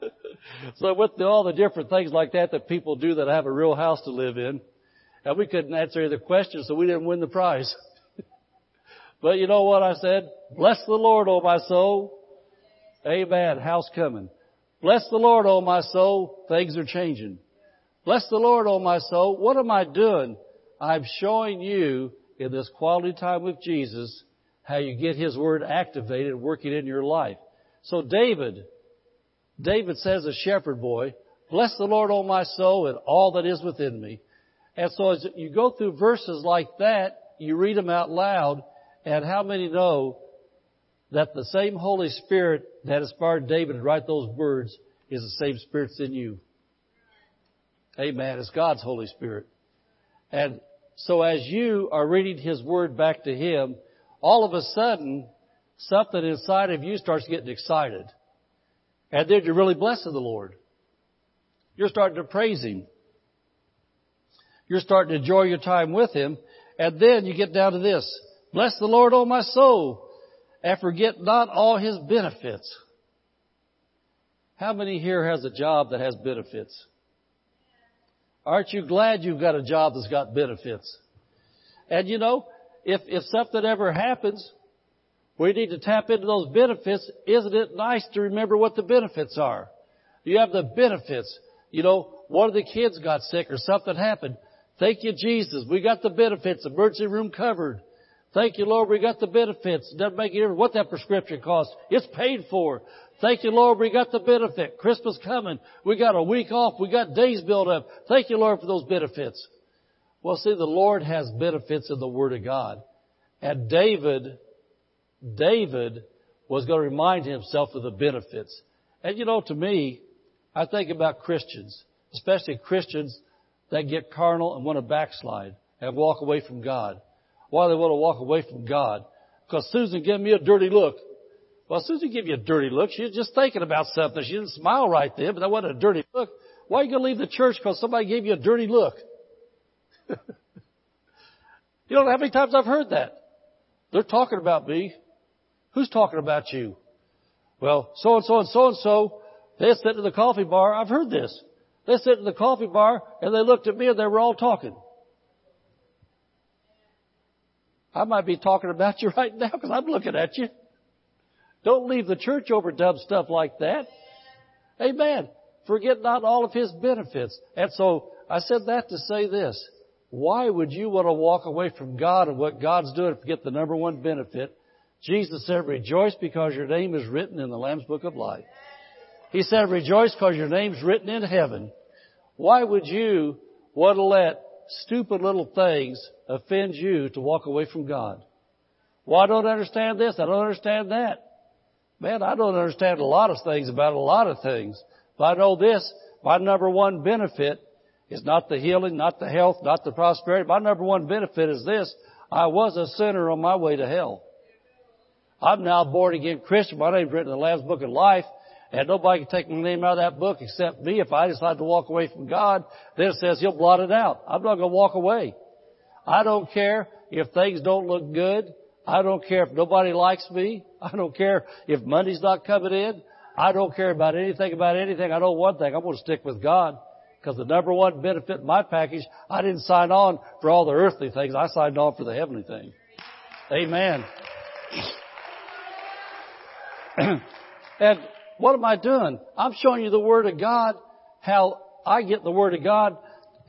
(laughs) so with all the different things like that that people do that have a real house to live in, and we couldn't answer the question, so we didn't win the prize. (laughs) but you know what I said? Bless the Lord, O my soul. Amen. House coming. Bless the Lord, O my soul. Things are changing. Bless the Lord, O my soul. What am I doing? I'm showing you in this quality time with Jesus how you get His Word activated working in your life. So David, David says a shepherd boy, bless the Lord, O my soul, and all that is within me. And so as you go through verses like that, you read them out loud, and how many know that the same Holy Spirit that inspired David to write those words is the same Spirit that's in you? Amen. It's God's Holy Spirit. And so as you are reading His Word back to Him, all of a sudden, something inside of you starts getting excited. And then you're really blessing the Lord. You're starting to praise Him. You're starting to enjoy your time with Him. And then you get down to this. Bless the Lord, O my soul, and forget not all His benefits. How many here has a job that has benefits? Aren't you glad you've got a job that's got benefits? And you know, if, if something ever happens, we need to tap into those benefits. Isn't it nice to remember what the benefits are? You have the benefits. You know, one of the kids got sick or something happened. Thank you, Jesus. We got the benefits. Emergency room covered. Thank you, Lord. We got the benefits. Doesn't make any difference what that prescription costs. It's paid for. Thank you, Lord. We got the benefit. Christmas coming. We got a week off. We got days built up. Thank you, Lord, for those benefits. Well, see, the Lord has benefits in the Word of God. And David, David was going to remind himself of the benefits. And you know, to me, I think about Christians, especially Christians that get carnal and want to backslide and walk away from God. Why they want to walk away from God? Because Susan gave me a dirty look. Well, Susan gave you a dirty look. She was just thinking about something. She didn't smile right then, but that wasn't a dirty look. Why are you going to leave the church because somebody gave you a dirty look? (laughs) you don't know how many times I've heard that. They're talking about me. Who's talking about you? Well, so and so and so and so, they sit in the coffee bar. I've heard this. They sit in the coffee bar and they looked at me and they were all talking. I might be talking about you (laughs) right now because I'm looking at you. Don't leave the church over dumb stuff like that. Amen. Forget not all of His benefits. And so I said that to say this. Why would you want to walk away from God and what God's doing and forget the number one benefit? Jesus said, rejoice because your name is written in the Lamb's Book of Life. He said, rejoice because your name's written in heaven. Why would you want to let stupid little things offend you to walk away from God? Well, I don't understand this. I don't understand that. Man, I don't understand a lot of things about a lot of things. But I know this, my number one benefit is not the healing, not the health, not the prosperity. My number one benefit is this. I was a sinner on my way to hell. I'm now born again Christian. My name's written in the Lamb's Book of Life. And nobody can take my name out of that book except me. If I decide to walk away from God, then it says He'll blot it out. I'm not going to walk away. I don't care if things don't look good. I don't care if nobody likes me. I don't care if money's not coming in. I don't care about anything about anything. I know one thing. I'm going to stick with God. Because the number one benefit in my package, I didn't sign on for all the earthly things. I signed on for the heavenly thing. Amen. (clears throat) and what am I doing? I'm showing you the Word of God, how I get the Word of God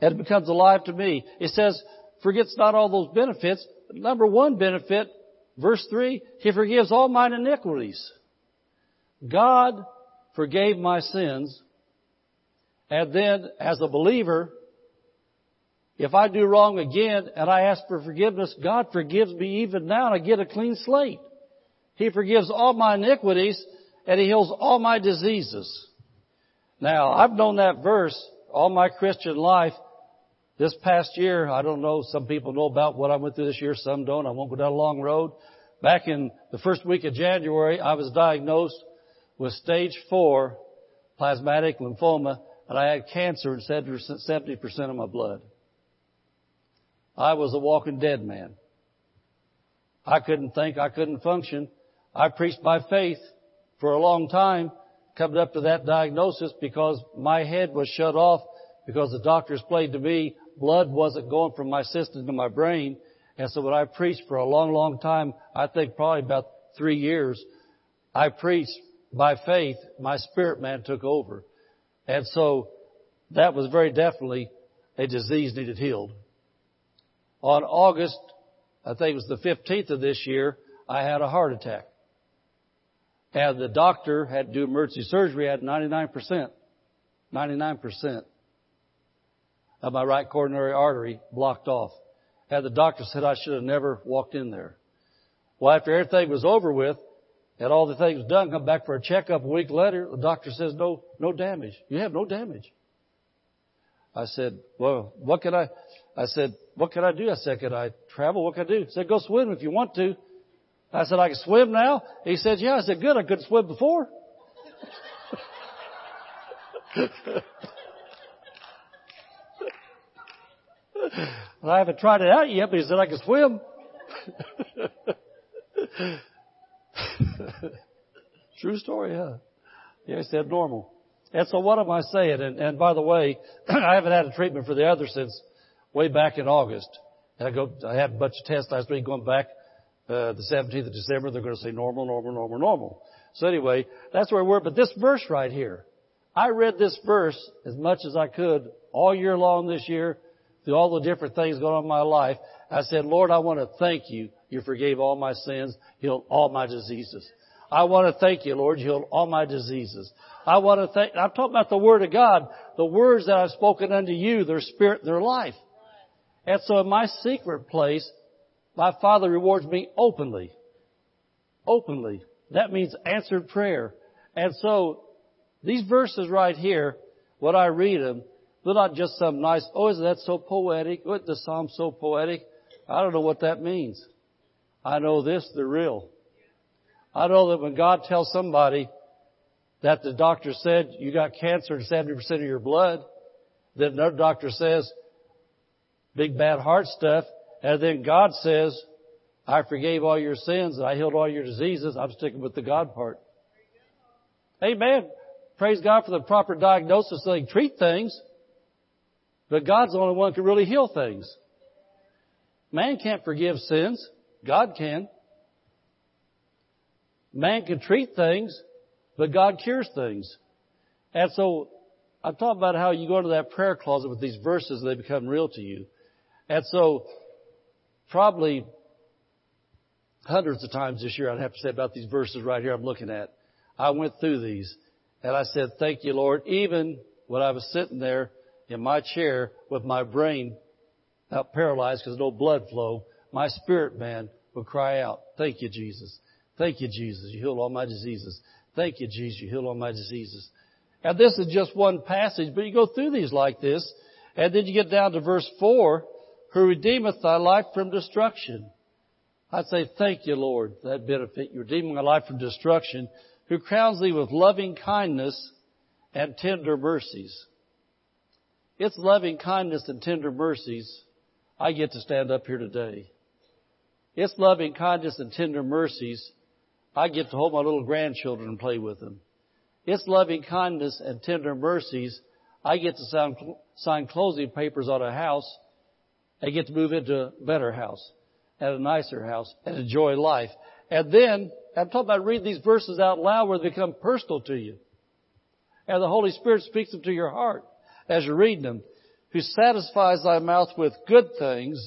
and it becomes alive to me. It says, forgets not all those benefits. Number one benefit, verse three, He forgives all mine iniquities. God forgave my sins. And then as a believer, if I do wrong again and I ask for forgiveness, God forgives me even now and I get a clean slate. He forgives all my iniquities and He heals all my diseases. Now, I've known that verse all my Christian life. This past year, I don't know, some people know about what I went through this year, some don't. I won't go down a long road. Back in the first week of January, I was diagnosed with stage four plasmatic lymphoma, and I had cancer in 70% of my blood. I was a walking dead man. I couldn't think, I couldn't function. I preached by faith for a long time coming up to that diagnosis because my head was shut off because the doctors played to me blood wasn't going from my system to my brain. And so when I preached for a long, long time, I think probably about three years, I preached by faith, my spirit man took over. And so that was very definitely a disease needed healed. On August, I think it was the 15th of this year, I had a heart attack. And the doctor had to do emergency surgery at 99%. 99% of my right coronary artery blocked off. And the doctor said I should have never walked in there. Well, after everything was over with and all the things done, come back for a checkup a week later, the doctor says no, no damage. You have no damage. I said, well, what can I, I said, what can I do? I said, can I travel? What can I do? He said, go swim if you want to. I said, I can swim now? He said, yeah. I said, good. I couldn't swim before. (laughs) well, I haven't tried it out yet, but he said I can swim. True story, huh? Yeah, he said normal. And so what am I saying? And, and by the way, (clears throat) I haven't had a treatment for the other since way back in August. And I go, I had a bunch of tests last week going back, uh, the 17th of December. They're going to say normal, normal, normal, normal. So anyway, that's where we're, but this verse right here, I read this verse as much as I could all year long this year through all the different things going on in my life. I said, Lord, I want to thank you. You forgave all my sins, healed all my diseases. I want to thank you, Lord, you healed all my diseases. I want to thank, I'm talking about the Word of God, the words that I've spoken unto you, they're spirit they're life. And so in my secret place, my Father rewards me openly. Openly. That means answered prayer. And so these verses right here, when I read them, they're not just some nice, oh, isn't that so poetic? Isn't the Psalm so poetic? I don't know what that means. I know this, they're real. I know that when God tells somebody that the doctor said you got cancer in 70% of your blood, then another doctor says big bad heart stuff, and then God says, I forgave all your sins and I healed all your diseases. I'm sticking with the God part. Amen. Praise God for the proper diagnosis so they treat things. But God's the only one who can really heal things. Man can't forgive sins. God can. Man can treat things, but God cures things. And so, I'm talking about how you go into that prayer closet with these verses and they become real to you. And so, probably hundreds of times this year, I'd have to say about these verses right here I'm looking at. I went through these and I said, thank you, Lord. Even when I was sitting there in my chair with my brain not paralyzed because no blood flow, my spirit man would cry out, thank you, Jesus. Thank you, Jesus. You healed all my diseases. Thank you, Jesus. You healed all my diseases. And this is just one passage, but you go through these like this, and then you get down to verse 4, who redeemeth thy life from destruction. I'd say, thank you, Lord, that benefit. You're redeeming my life from destruction, who crowns thee with loving kindness and tender mercies. It's loving kindness and tender mercies I get to stand up here today. It's loving kindness and tender mercies I get to hold my little grandchildren and play with them. It's loving kindness and tender mercies. I get to sign, sign closing papers on a house and get to move into a better house and a nicer house and enjoy life. And then, I'm talking about read these verses out loud where they become personal to you. And the Holy Spirit speaks them to your heart as you're reading them. Who satisfies thy mouth with good things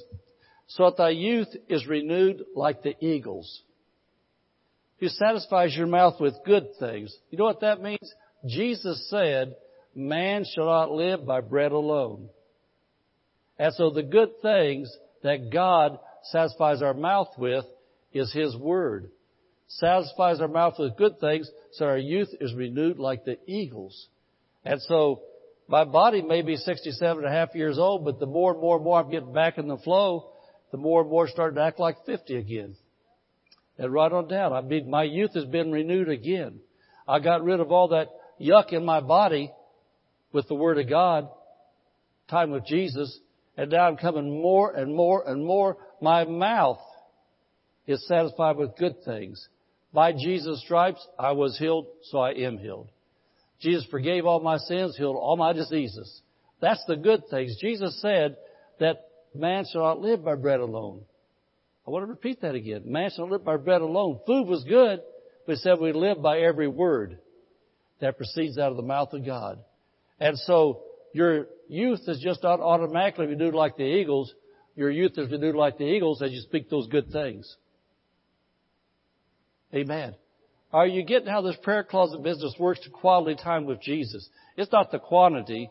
so that thy youth is renewed like the eagles who satisfies your mouth with good things. You know what that means? Jesus said, man shall not live by bread alone. And so the good things that God satisfies our mouth with is His Word. Satisfies our mouth with good things so our youth is renewed like the eagles. And so my body may be 67 and a half years old, but the more and more and more I'm getting back in the flow, the more and more I'm starting to act like 50 again. And right on down. I mean, my youth has been renewed again. I got rid of all that yuck in my body with the Word of God, time with Jesus, and now I'm coming more and more and more. My mouth is satisfied with good things. By Jesus' stripes, I was healed, so I am healed. Jesus forgave all my sins, healed all my diseases. That's the good things. Jesus said that man shall not live by bread alone, I want to repeat that again. Man shall live by bread alone. Food was good, but he said we live by every word that proceeds out of the mouth of God. And so your youth is just not automatically renewed like the eagles. Your youth is renewed like the eagles as you speak those good things. Amen. Are you getting how this prayer closet business works to quality time with Jesus? It's not the quantity.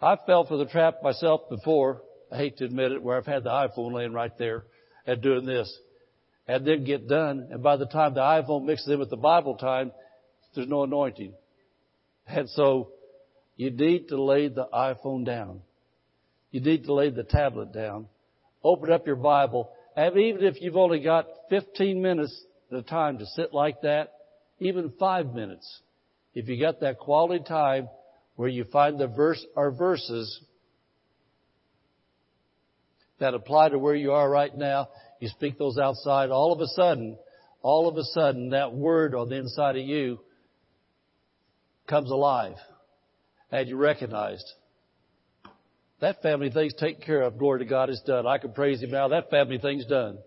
I fell for the trap myself before. I hate to admit it, where I've had the iPhone laying right there and doing this. And then get done, and by the time the iPhone mixes in with the Bible time, there's no anointing. And so, you need to lay the iPhone down. You need to lay the tablet down. Open up your Bible. And even if you've only got 15 minutes at a time to sit like that, even five minutes, if you got that quality time where you find the verse or verses that apply to where you are right now. You speak those outside. All of a sudden, all of a sudden, that word on the inside of you comes alive and you recognized that family thing's taken care of. Glory to God, it's done. I can praise Him now. That family thing's done.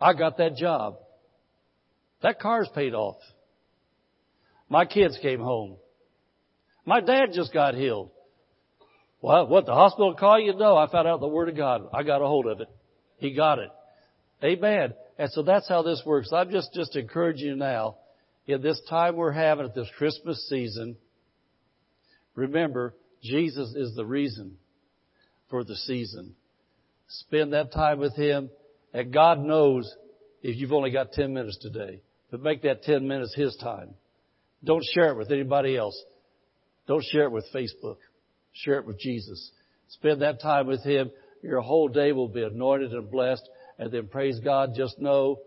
I got that job. That car's paid off. My kids came home. My dad just got healed. Well, what, the hospital call you? No, I found out the Word of God. I got a hold of it. He got it. Amen. And so that's how this works. I'm just, just encouraging you now, in this time we're having at this Christmas season, remember, Jesus is the reason for the season. Spend that time with Him, and God knows if you've only got 10 minutes today, but make that 10 minutes His time. Don't share it with anybody else. Don't share it with Facebook. Share it with Jesus. Spend that time with Him. Your whole day will be anointed and blessed. And then praise God, just know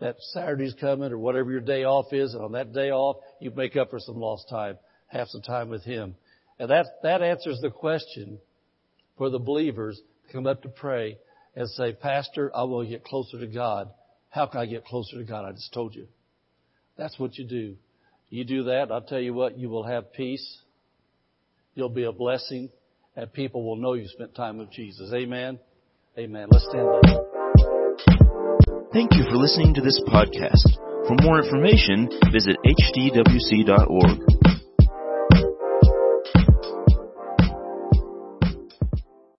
that Saturday's coming or whatever your day off is. And on that day off, you make up for some lost time. Have some time with Him. And that, that answers the question for the believers to come up to pray and say, Pastor, I will get closer to God. How can I get closer to God? I just told you. That's what you do. You do that, I'll tell you what, you will have peace. You'll be a blessing, and people will know you spent time with Jesus. Amen. Amen. Let's stand up. Thank you for listening to this podcast. For more information, visit hdwc.org.